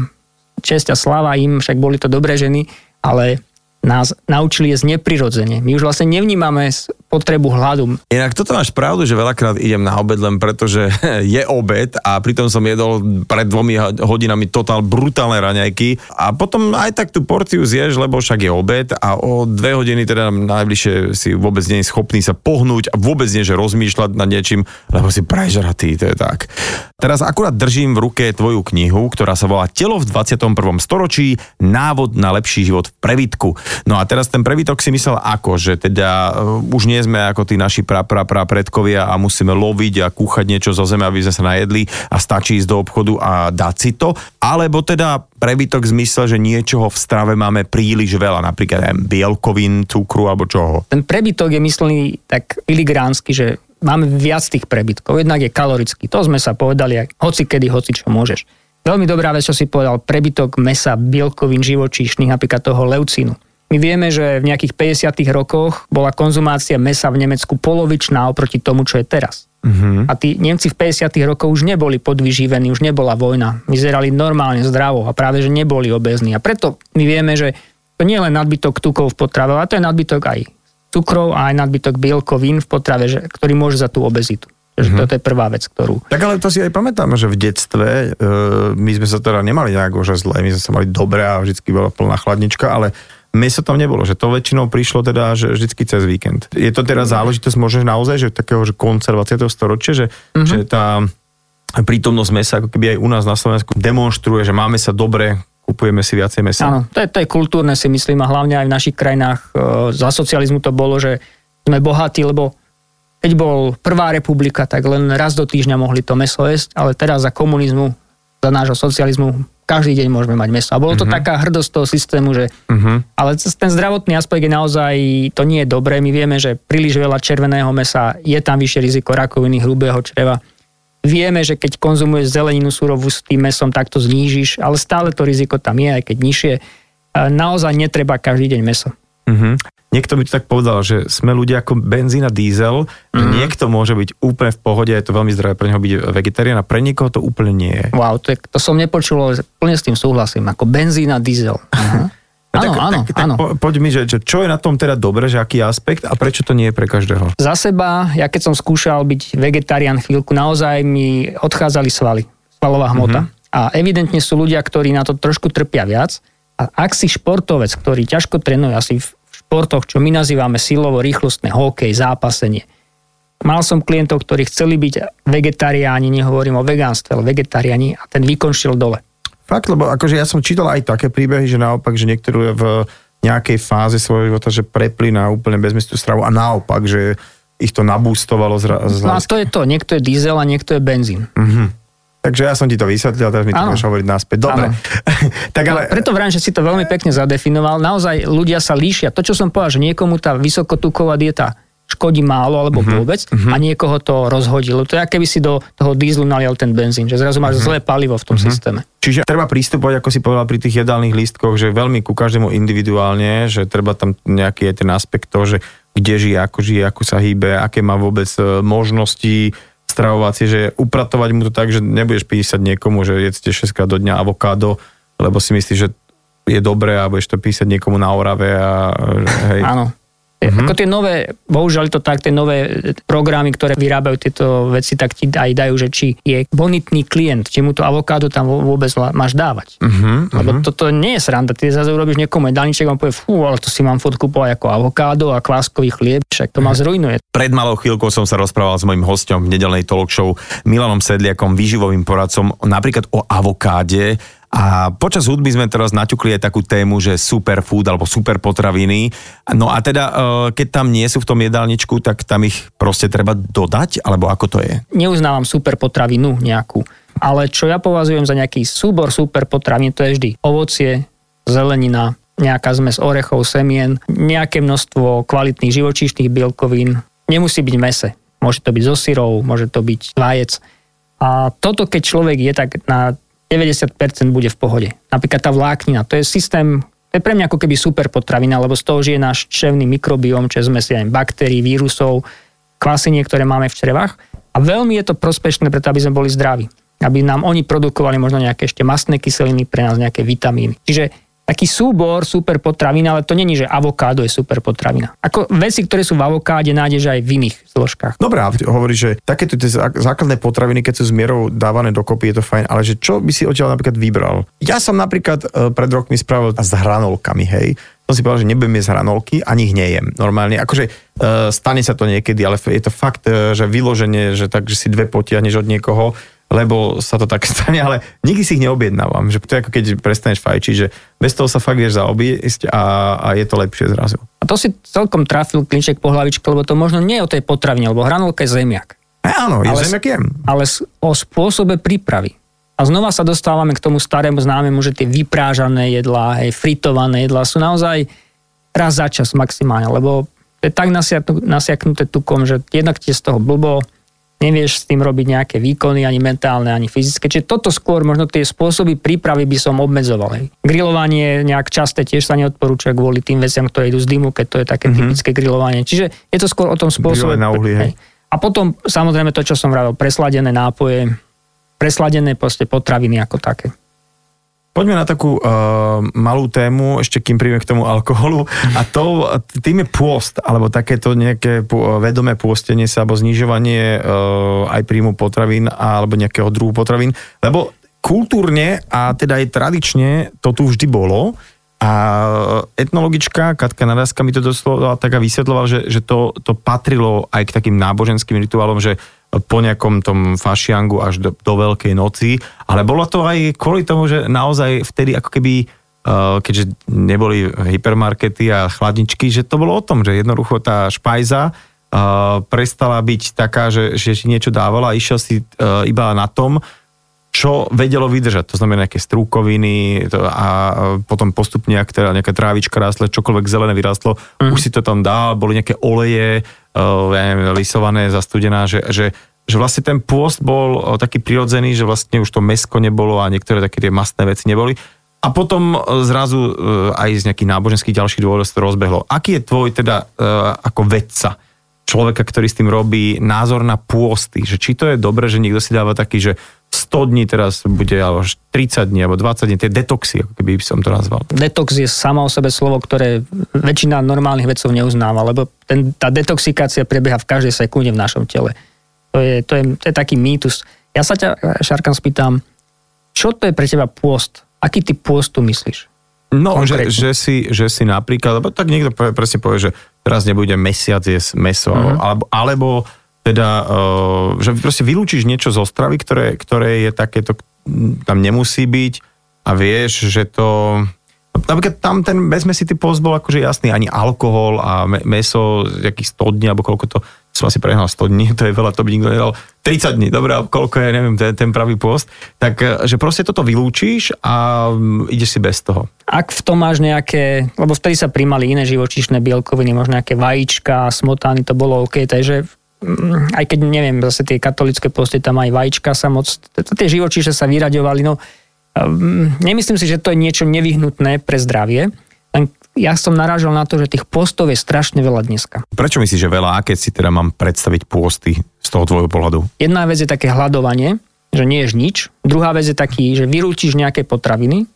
česť a sláva im, však boli to dobré ženy, ale nás naučili jesť neprirodzene. My už vlastne nevnímame potrebu hladu. Inak toto máš pravdu, že veľakrát idem na obed len preto, že je obed a pritom som jedol pred dvomi hodinami totál brutálne raňajky a potom aj tak tú porciu zješ, lebo však je obed a o dve hodiny teda najbližšie si vôbec nie je schopný sa pohnúť a vôbec nie, že rozmýšľať nad niečím, lebo si prežratý, to je tak. Teraz akurát držím v ruke tvoju knihu, ktorá sa volá Telo v 21. storočí, návod na lepší život v previdku. No a teraz ten prebytok si myslel ako, že teda uh, už nie sme ako tí naši pra, pra, pra predkovia a musíme loviť a kúchať niečo zo zeme, aby sme sa najedli a stačí ísť do obchodu a dať si to, alebo teda prebytok zmysel, že niečoho v strave máme príliš veľa, napríklad aj bielkovín, cukru alebo čoho. Ten prebytok je myslený tak filigránsky, že máme viac tých prebytkov. Jednak je kalorický, to sme sa povedali, hoci kedy, hoci čo môžeš. Veľmi dobrá vec, čo si povedal, prebytok mesa, bielkovín, živočíšnych, napríklad toho leucínu. My vieme, že v nejakých 50. rokoch bola konzumácia mesa v Nemecku polovičná oproti tomu, čo je teraz. Uh-huh. A tí Nemci v 50. rokoch už neboli podvyživení, už nebola vojna. Vyzerali normálne zdravo a práve, že neboli obezní. A preto my vieme, že to nie je len nadbytok tukov v potrave, ale to je nadbytok aj cukrov a aj nadbytok bielkovín v potrave, že, ktorý môže za tú obezitu. Takže mm-hmm. toto je prvá vec, ktorú... Tak ale to si aj pamätáme, že v detstve e, my sme sa teda nemali nejako že zle, my sme sa mali dobre a vždy bola plná chladnička, ale meso tam nebolo, že to väčšinou prišlo teda že vždycky cez víkend. Je to teraz záležitosť možno naozaj, že takého že konca 20. storočia, že, mm-hmm. že tá prítomnosť mesa ako keby aj u nás na Slovensku demonstruje, že máme sa dobre, kupujeme si viacej mesa. Áno, to je, to je kultúrne si myslím a hlavne aj v našich krajinách e, za socializmu to bolo, že sme bohatí, lebo keď bol prvá republika, tak len raz do týždňa mohli to meso jesť, ale teraz za komunizmu, za nášho socializmu, každý deň môžeme mať meso. A bolo to uh-huh. taká hrdosť toho systému, že... Uh-huh. Ale ten zdravotný aspekt je naozaj, to nie je dobré. My vieme, že príliš veľa červeného mesa, je tam vyššie riziko rakoviny hrubého čreva. Vieme, že keď konzumuješ zeleninu surovú s tým mesom, tak to znížiš, ale stále to riziko tam je, aj keď nižšie. Naozaj netreba každý deň meso. Uh-huh niekto by to tak povedal, že sme ľudia ako benzín a diesel, mm. že mhm. niekto môže byť úplne v pohode, je to veľmi zdravé pre neho byť vegetarián a pre niekoho to úplne nie je. Wow, to, je, to som nepočul, ale plne s tým súhlasím, ako benzín a diesel. Uh-huh. No, áno, tak, áno, tak, áno. Tak poď mi, že, že čo je na tom teda dobre, že aký aspekt a prečo to nie je pre každého? Za seba, ja keď som skúšal byť vegetarián chvíľku, naozaj mi odchádzali svaly, svalová hmota. Uh-huh. A evidentne sú ľudia, ktorí na to trošku trpia viac. A ak si športovec, ktorý ťažko trénuje, asi v športoch, čo my nazývame silovo rýchlostné hokej, zápasenie. Mal som klientov, ktorí chceli byť vegetariáni, nehovorím o vegánstve, ale vegetariáni a ten výkon šiel dole. Fakt, lebo akože ja som čítal aj také príbehy, že naopak, že niektorú v nejakej fáze svojho života, že prepli na úplne bezmestnú stravu a naopak, že ich to nabústovalo. Zra, zra... No a to je to, niekto je diesel a niekto je benzín. Uh-huh. Takže ja som ti to vysvetlil, teraz mi to môžeš hovoriť naspäť. Dobre. tak ale... no, preto vrajím, že si to veľmi pekne zadefinoval. Naozaj ľudia sa líšia. To, čo som povedal, že niekomu tá vysokotuková dieta škodí málo alebo uh-huh, vôbec uh-huh. a niekoho to rozhodilo. To je, keby si do toho dízlu nalial ten benzín, že zrazu máš uh-huh. zlé palivo v tom uh-huh. systéme. Čiže treba pristupovať, ako si povedal pri tých jedálnych lístkoch, že veľmi ku každému individuálne, že treba tam nejaký je ten aspekt toho, že kde žije, ako žije, ako sa hýbe, aké má vôbec e, možnosti, stravovacie, že upratovať mu to tak, že nebudeš písať niekomu, že jedzte 6 krát do dňa avokádo, lebo si myslíš, že je dobré a budeš to písať niekomu na Orave a hej. Áno. Uh-huh. Ako tie nové, bohužiaľ to tak, tie nové programy, ktoré vyrábajú tieto veci, tak ti aj dajú, že či je bonitný klient, či mu to avokádo tam vôbec máš dávať. Uh-huh. Lebo toto nie je sranda, ty zase urobíš niekomu jedálniček a povie, fú, ale to si mám fotku kupovať ako avokádo a kváskový chlieb, však to ma mhm. zrujnuje. Pred malou chvíľkou som sa rozprával s mojim hostom v nedelnej talk show Milanom Sedliakom, výživovým poradcom, napríklad o avokáde a počas hudby sme teraz naťukli aj takú tému, že superfood alebo super potraviny. No a teda, e, keď tam nie sú v tom jedálničku, tak tam ich proste treba dodať, alebo ako to je? Neuznávam super potravinu nejakú, ale čo ja považujem za nejaký súbor super potravín, to je vždy ovocie, zelenina, nejaká zmes orechov, semien, nejaké množstvo kvalitných živočíšnych bielkovín. Nemusí byť mese. Môže to byť zo syrov, môže to byť vajec. A toto, keď človek je tak na 90% bude v pohode. Napríklad tá vláknina, to je systém, to je pre mňa ako keby super potravina, lebo z toho žije náš čevný mikrobióm, čo sme si aj baktérií, vírusov, kvasenie, ktoré máme v črevách. A veľmi je to prospešné preto, aby sme boli zdraví. Aby nám oni produkovali možno nejaké ešte mastné kyseliny, pre nás nejaké vitamíny. Čiže taký súbor super potravín, ale to není, že avokádo je super potravina. Ako veci, ktoré sú v avokáde, nájdeš aj v iných zložkách. Dobre, hovorí, že takéto tie základné potraviny, keď sú s mierou dávané dokopy, je to fajn, ale že čo by si odtiaľ napríklad vybral? Ja som napríklad e, pred rokmi spravil s hranolkami, hej. Som si povedal, že nebudem jesť hranolky, ani ich nejem. Normálne, akože e, stane sa to niekedy, ale je to fakt, e, že vyloženie, že tak, že si dve potiahneš od niekoho, lebo sa to tak stane, ale nikdy si ich neobjednávam. Že to je ako keď prestaneš fajčiť, že bez toho sa fakt vieš zaobísť a, a je to lepšie zrazu. A to si celkom trafil klinček po hlavičke, lebo to možno nie je o tej potravine, lebo hranolka je zemiak. E, áno, je ale, zemiak jem. Ale o spôsobe prípravy. A znova sa dostávame k tomu starému známemu, že tie vyprážané jedlá, hej, fritované jedlá sú naozaj raz za čas maximálne, lebo je tak nasiaknuté tukom, že jednak ti je z toho blbo, nevieš s tým robiť nejaké výkony, ani mentálne, ani fyzické. Čiže toto skôr, možno tie spôsoby prípravy by som obmedzoval. Grilovanie nejak časté tiež sa neodporúča kvôli tým veciam, ktoré idú z dymu, keď to je také mm-hmm. typické grilovanie. Čiže je to skôr o tom spôsobe. Na uhli, hej. A potom samozrejme to, čo som vravel, presladené nápoje, presladené potraviny ako také. Poďme na takú uh, malú tému, ešte kým príjme k tomu alkoholu. A to, tým je pôst, alebo takéto nejaké vedomé pôstenie sa, alebo znižovanie uh, aj príjmu potravín, alebo nejakého druhu potravín. Lebo kultúrne a teda aj tradične to tu vždy bolo. A etnologička Katka Nadáska mi to doslova tak vysvetlovala, že, že to, to patrilo aj k takým náboženským rituálom, že po nejakom tom fašiangu až do, do Veľkej noci, ale bolo to aj kvôli tomu, že naozaj vtedy ako keby uh, keďže neboli hypermarkety a chladničky, že to bolo o tom, že jednoducho tá špajza uh, prestala byť taká, že, že si niečo dávala a išiel si uh, iba na tom, čo vedelo vydržať. To znamená nejaké strúkoviny to, a potom postupne, ak teda nejaká trávička rásle, čokoľvek zelené vyrástlo, mm. už si to tam dá, boli nejaké oleje, uh, ja neviem, lisované, zastudená, že, že, že vlastne ten pôst bol uh, taký prirodzený, že vlastne už to mesko nebolo a niektoré také tie mastné veci neboli. A potom uh, zrazu aj z nejakých náboženských ďalších dôvodov to rozbehlo. Aký je tvoj teda ako vedca, človeka, ktorý s tým robí, názor na pôsty? Že či to je dobré, že niekto si dáva taký, že 100 dní teraz bude, alebo 30 dní, alebo 20 dní, tie detoxy, ako keby by som to nazval. Detox je sama o sebe slovo, ktoré väčšina normálnych vedcov neuznáva, lebo ten, tá detoxikácia prebieha v každej sekunde v našom tele. To je, to je, to je taký mýtus. Ja sa ťa, Šarkan, spýtam, čo to je pre teba pôst? Aký typ pôstu myslíš? No, že, že, si, že si napríklad, lebo tak niekto presne povie, že teraz nebude mesiac jesť meso, mm-hmm. alebo, alebo teda, uh, že proste vylúčiš niečo zo stravy, ktoré, ktoré je takéto, tam nemusí byť a vieš, že to... Napríklad tam ten bezmesitý post bol akože jasný, ani alkohol a meso z jakých 100 dní, alebo koľko to, som asi prehnal 100 dní, to je veľa, to by nikto nedal, 30 dní, dobre, koľko je, neviem, ten, ten pravý post, tak že proste toto vylúčiš a mm, ideš si bez toho. Ak v tom máš nejaké, lebo vtedy sa príjmali iné živočíšne bielkoviny, možno nejaké vajíčka, smotány, to bolo OK, takže aj keď neviem, zase tie katolické posty, tam aj vajíčka sa moc, tie živočíše sa vyraďovali, no mm, nemyslím si, že to je niečo nevyhnutné pre zdravie, len ja som narážal na to, že tých postov je strašne veľa dneska. Prečo myslíš, že veľa? A keď si teda mám predstaviť posty z toho tvojho pohľadu? Jedna vec je také hľadovanie, že nie ješ nič. Druhá vec je taký, že vylúčiš nejaké potraviny.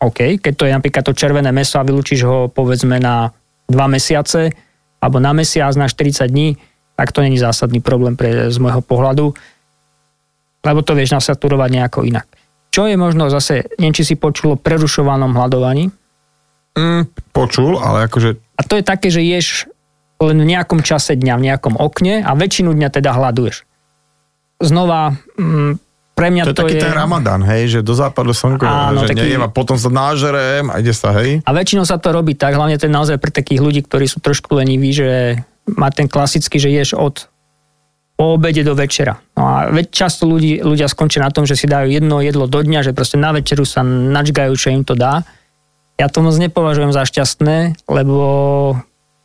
OK, keď to je napríklad to červené meso a vylúčiš ho povedzme na dva mesiace, alebo na mesiac, na 40 dní, tak to není zásadný problém pre, z môjho pohľadu, lebo to vieš nasaturovať nejako inak. Čo je možno zase, neviem, či si počul o prerušovanom hľadovaní? Mm, počul, ale akože... A to je také, že ješ len v nejakom čase dňa, v nejakom okne a väčšinu dňa teda hľaduješ. Znova, mm, pre mňa to, je to taký je... ten ramadán, hej, že do západu slnko, Áno, že taký- nejem a potom sa nážerem a ide sa, hej. A väčšinou sa to robí tak, hlavne to je naozaj pre takých ľudí, ktorí sú trošku leniví, že má ten klasický, že ješ od po obede do večera. No a často ľudí, ľudia skončia na tom, že si dajú jedno jedlo do dňa, že proste na večeru sa načgajú, čo im to dá. Ja to moc nepovažujem za šťastné, lebo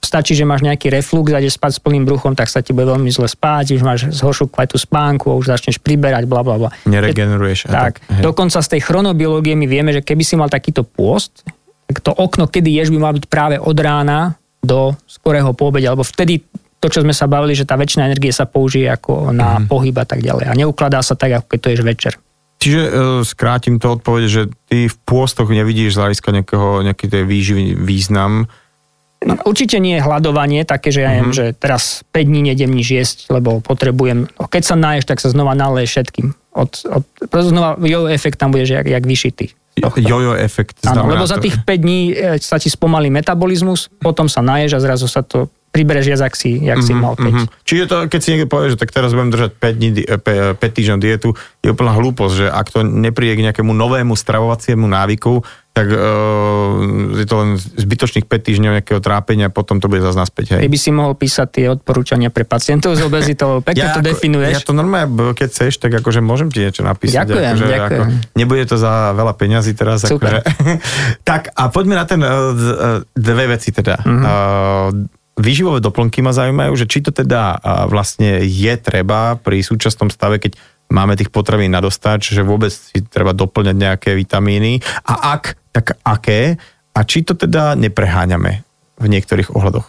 stačí, že máš nejaký reflux a ideš spať s plným bruchom, tak sa ti bude veľmi zle spať, už máš zhoršiu kvalitu spánku už začneš priberať, bla bla bla. Neregeneruješ. Tak, hej. dokonca z tej chronobiológie my vieme, že keby si mal takýto pôst, tak to okno, kedy ješ, by mal byť práve od rána do skorého poobede, alebo vtedy to, čo sme sa bavili, že tá väčšina energie sa použije ako na Mhm. pohyb a tak ďalej. A neukladá sa tak, ako keď to ješ večer. Čiže uh, skrátim to odpovede, že ty v pôstoch nevidíš z hľadiska nejakého, nejaký tej výživy význam. No, určite nie je hľadovanie také, že ja neviem, že teraz 5 dní nedem nič jesť, lebo potrebujem, no, keď sa naješ, tak sa znova naleješ všetkým. Od, od, znova jojo efekt tam budeš jak, jak vyšitý. Jojo efekt. Áno, lebo za tých 5 dní e, sa ti spomalí metabolizmus, potom sa naješ a zrazu sa to pribereš jak si, jak si mal 5. Mhm. Čiže to, keď si niekto povie, že tak teraz budem držať 5, dní, di- e, pe- 5 týždňov dietu, je úplná hlúposť, že ak to nepríde k nejakému novému stravovaciemu návyku, tak uh, je to len zbytočných 5 týždňov nejakého trápenia, potom to bude zase naspäť. Hej. Ty by si mohol písať tie odporúčania pre pacientov s obezitou, pekne to ako- definuješ. Ja to normálne, keď chceš, tak akože môžem ti niečo napísať. Ďakujem, akože, ďakujem. Ako, nebude to za veľa peňazí teraz. Super. Akože. tak a poďme na ten, uh, dve veci teda. Mhm. Uh, výživové doplnky ma zaujímajú, že či to teda vlastne je treba pri súčasnom stave, keď máme tých potravín na dostať, že vôbec si treba doplňať nejaké vitamíny a ak, tak aké a či to teda nepreháňame v niektorých ohľadoch.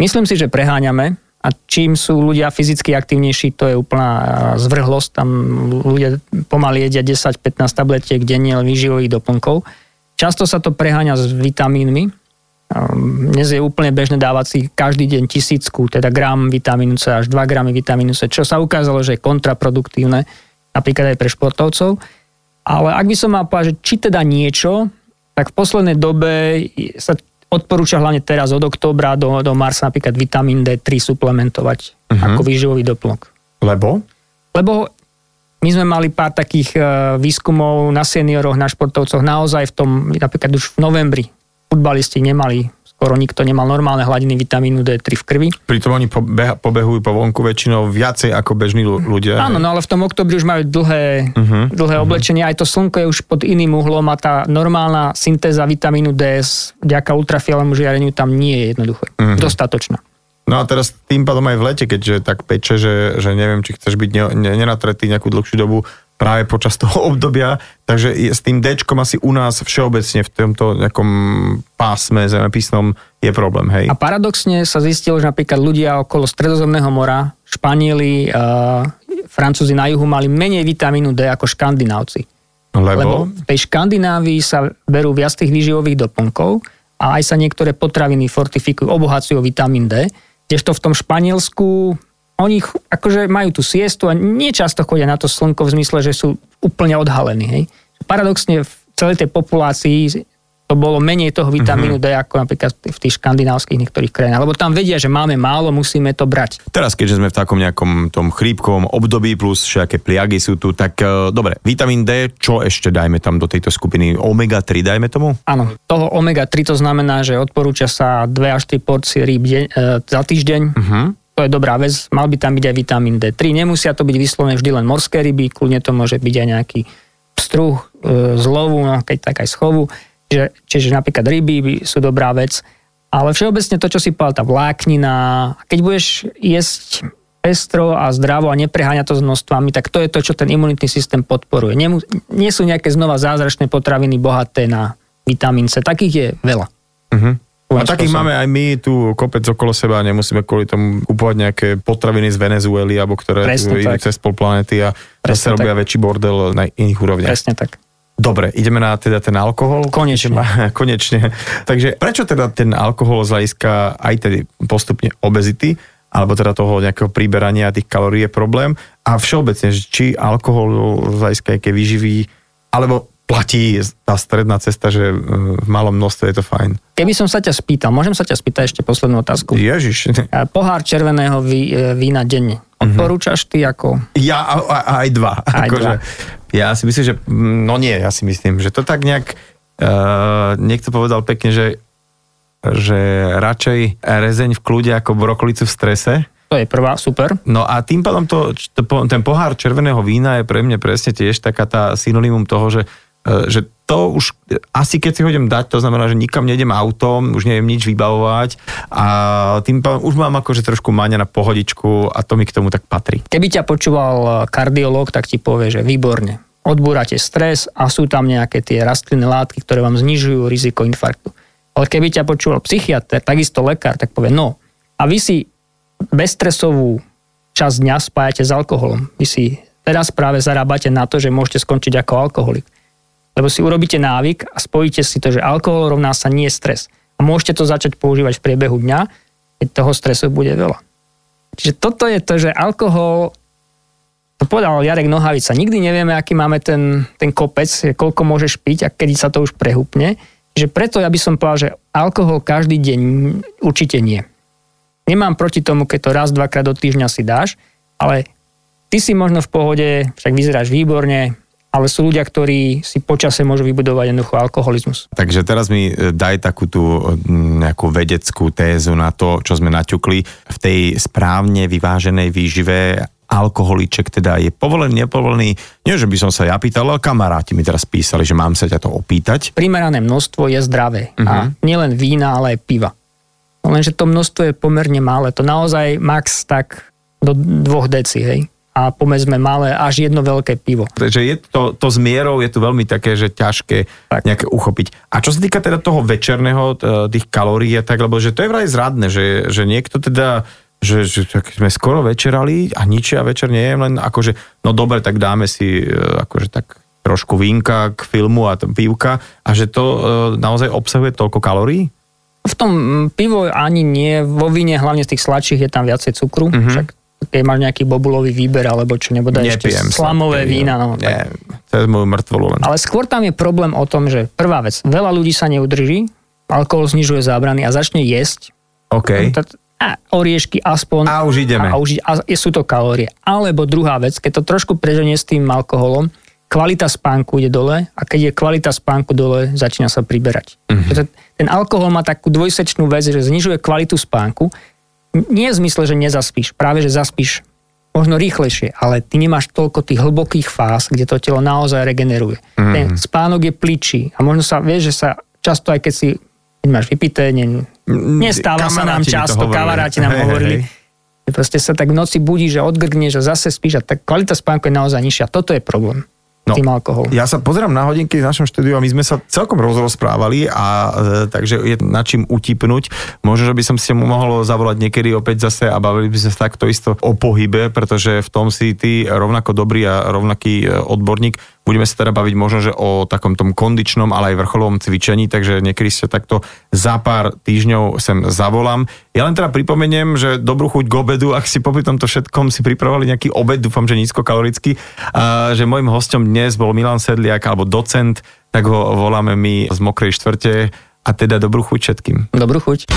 Myslím si, že preháňame a čím sú ľudia fyzicky aktívnejší, to je úplná a, zvrhlosť. Tam ľudia pomaly jedia 10-15 tabletiek denne výživových doplnkov. Často sa to preháňa s vitamínmi. Um, Dnes je úplne bežné dávať si každý deň tisícku, teda gram vitamínu C až 2 gramy vitamínu C, čo sa ukázalo, že je kontraproduktívne, napríklad aj pre športovcov. Ale ak by som mal povedať, že či teda niečo, tak v poslednej dobe sa odporúča hlavne teraz od októbra do, do marca napríklad vitamín D3 suplementovať uh-huh. ako výživový doplnok. Lebo? Lebo my sme mali pár takých e, výskumov na senioroch, na športovcoch, naozaj v tom, napríklad už v novembri, futbalisti nemali, skoro nikto nemal normálne hladiny vitamínu D3 v krvi. Pritom oni pobeha, pobehujú po vonku väčšinou viacej ako bežní ľu- ľudia. Áno, no ale v tom oktobri už majú dlhé, uh-huh, dlhé uh-huh. oblečenie, aj to slnko je už pod iným uhlom a tá normálna syntéza vitamínu D vďaka ultrafialému žiareniu tam nie je jednoducho uh-huh. dostatočná. No a teraz tým pádom aj v lete, keďže tak peče, že, že neviem, či chceš byť ne, ne, nenatretý nejakú dlhšiu dobu práve počas toho obdobia, takže je, s tým Dčkom asi u nás všeobecne v tomto nejakom pásme zemepisnom je problém, hej? A paradoxne sa zistilo, že napríklad ľudia okolo Stredozemného mora, Španieli, uh, Francúzi na juhu mali menej vitamínu D ako škandinávci. Lebo? Lebo v tej Škandinávii sa berú viac tých výživových doplnkov a aj sa niektoré potraviny fortifikujú, obohacujú o vitamín D, kdežto v tom Španielsku oni akože majú tú siestu a nie často chodia na to slnko v zmysle, že sú úplne odhalení. Hej. Paradoxne v celej tej populácii to bolo menej toho vitamínu D ako napríklad v tých škandinávskych niektorých krajinách. Lebo tam vedia, že máme málo, musíme to brať. Teraz, keďže sme v takom nejakom tom chrípkovom období, plus všaké pliagy sú tu, tak e, dobre, vitamín D, čo ešte dajme tam do tejto skupiny? Omega-3 dajme tomu? Áno, toho omega-3 to znamená, že odporúča sa 2 až 3 porcie rýb deň, e, za týždeň. Uh-huh. To je dobrá vec, mal by tam byť aj vitamín D3. Nemusia to byť vyslovene vždy len morské ryby, kľudne to môže byť aj nejaký pstruh e, z lovu, no, keď tak aj z. Čiže, čiže napríklad ryby by sú dobrá vec. Ale všeobecne to, čo si povedal, tá vláknina, keď budeš jesť pestro a zdravo a nepreháňa to s množstvami, tak to je to, čo ten imunitný systém podporuje. Nemu, nie sú nejaké znova zázračné potraviny bohaté na vitamín C. Takých je veľa. Uh-huh. A takých máme aj my tu kopec okolo seba, nemusíme kvôli tomu kupovať nejaké potraviny z Venezuely, alebo ktoré Presne idú tak. cez pol planety a zase Presne robia tak. väčší bordel na iných úrovniach. Presne tak. Dobre, ideme na teda ten alkohol. Konečne. Konečne. Takže prečo teda ten alkohol z hľadiska aj tedy postupne obezity, alebo teda toho nejakého príberania tých kalórií je problém a všeobecne, či alkohol z hľadiska nejaké výživy, alebo platí tá stredná cesta, že e, v malom množstve je to fajn. Keby som sa ťa spýtal, môžem sa ťa spýtať ešte poslednú otázku. Ježiš. Pohár červeného e, vína denne. Mhm. Odporúčaš ty ako? Ja a, a, aj dva. Aj akože, dva. Ja si myslím, že no nie, ja si myslím, že to tak nejak uh, niekto povedal pekne, že že radšej rezeň v kľude ako brokolicu v strese. To je prvá, super. No a tým pádom to, to, ten pohár červeného vína je pre mňa presne tiež taká tá synonymum toho, že že to už asi keď si hodím dať, to znamená, že nikam nejdem autom, už neviem nič vybavovať a tým pádom už mám akože trošku máňa na pohodičku a to mi k tomu tak patrí. Keby ťa počúval kardiológ, tak ti povie, že výborne. Odbúrate stres a sú tam nejaké tie rastlinné látky, ktoré vám znižujú riziko infarktu. Ale keby ťa počúval psychiatr, takisto lekár, tak povie, no a vy si bezstresovú časť dňa spájate s alkoholom. Vy si teraz práve zarábate na to, že môžete skončiť ako alkoholik. Lebo si urobíte návyk a spojíte si to, že alkohol rovná sa nie stres. A môžete to začať používať v priebehu dňa, keď toho stresu bude veľa. Čiže toto je to, že alkohol, to povedal Jarek Nohavica, nikdy nevieme, aký máme ten, ten kopec, koľko môžeš piť a kedy sa to už prehúpne. Že preto ja by som povedal, že alkohol každý deň určite nie. Nemám proti tomu, keď to raz, dvakrát do týždňa si dáš, ale ty si možno v pohode, však vyzeráš výborne, ale sú ľudia, ktorí si počase môžu vybudovať jednoducho alkoholizmus. Takže teraz mi e, daj takú tú nejakú vedeckú tézu na to, čo sme naťukli. V tej správne vyváženej výžive alkoholiček teda je povolený, nepovolený. Nie, že by som sa ja pýtal, ale kamaráti mi teraz písali, že mám sa ťa to opýtať. Primerané množstvo je zdravé. Uh-huh. A mhm. nielen vína, ale aj piva. Lenže to množstvo je pomerne malé. To naozaj max tak do dvoch deci, hej a pomedzme malé až jedno veľké pivo. Takže je to, to s mierou je tu veľmi také, že ťažké tak. nejaké uchopiť. A čo sa týka teda toho večerného, tých kalórií a tak, lebo že to je vraj zradné, že, že niekto teda že, že tak sme skoro večerali a nič ja večer nejem, len akože, no dobre, tak dáme si e, akože tak trošku vínka k filmu a pívka a že to e, naozaj obsahuje toľko kalórií? V tom pivo ani nie, vo víne hlavne z tých sladších je tam viacej cukru, uh-huh. však keď máš nejaký bobulový výber, alebo čo nebude ešte slamové sladké, vína. No, nie, to je moju mŕtvolu len. Ale skôr tam je problém o tom, že prvá vec, veľa ľudí sa neudrží, alkohol znižuje zábrany a začne jesť. OK. A oriešky aspoň. A už ideme. A, už, a sú to kalórie. Alebo druhá vec, keď to trošku preženie s tým alkoholom, kvalita spánku ide dole a keď je kvalita spánku dole, začína sa priberať. Mm-hmm. Ten alkohol má takú dvojsečnú vec, že znižuje kvalitu spánku nie v zmysle, že nezaspíš, práve že zaspíš možno rýchlejšie, ale ty nemáš toľko tých hlbokých fáz, kde to telo naozaj regeneruje. Mm. Ten spánok je pličí a možno sa, vieš, že sa často aj keď si keď máš vypité, ne, nestáva kamaráti sa nám často, kamaráti nám hej, hovorili, hej, hej. proste sa tak v noci budí, že odgrgneš a zase spíš a tak kvalita spánku je naozaj nižšia. Toto je problém. No, tým alkoholom. Ja sa pozerám na hodinky v našom štúdiu a my sme sa celkom rozprávali a e, takže je na čím utipnúť. Možno, že by som si mu mohol zavolať niekedy opäť zase a bavili by sme sa takto isto o pohybe, pretože v tom si ty rovnako dobrý a rovnaký e, odborník. Budeme sa teda baviť možno, že o takom tom kondičnom, ale aj vrcholovom cvičení, takže niekedy sa takto za pár týždňov sem zavolám. Ja len teda pripomeniem, že dobrú chuť k obedu, ak si popri tomto všetkom si pripravovali nejaký obed, dúfam, že nízkokalorický, a že môjim hostom dnes bol Milan Sedliak alebo docent, tak ho voláme my z Mokrej štvrte a teda dobrú chuť všetkým. Dobrú chuť.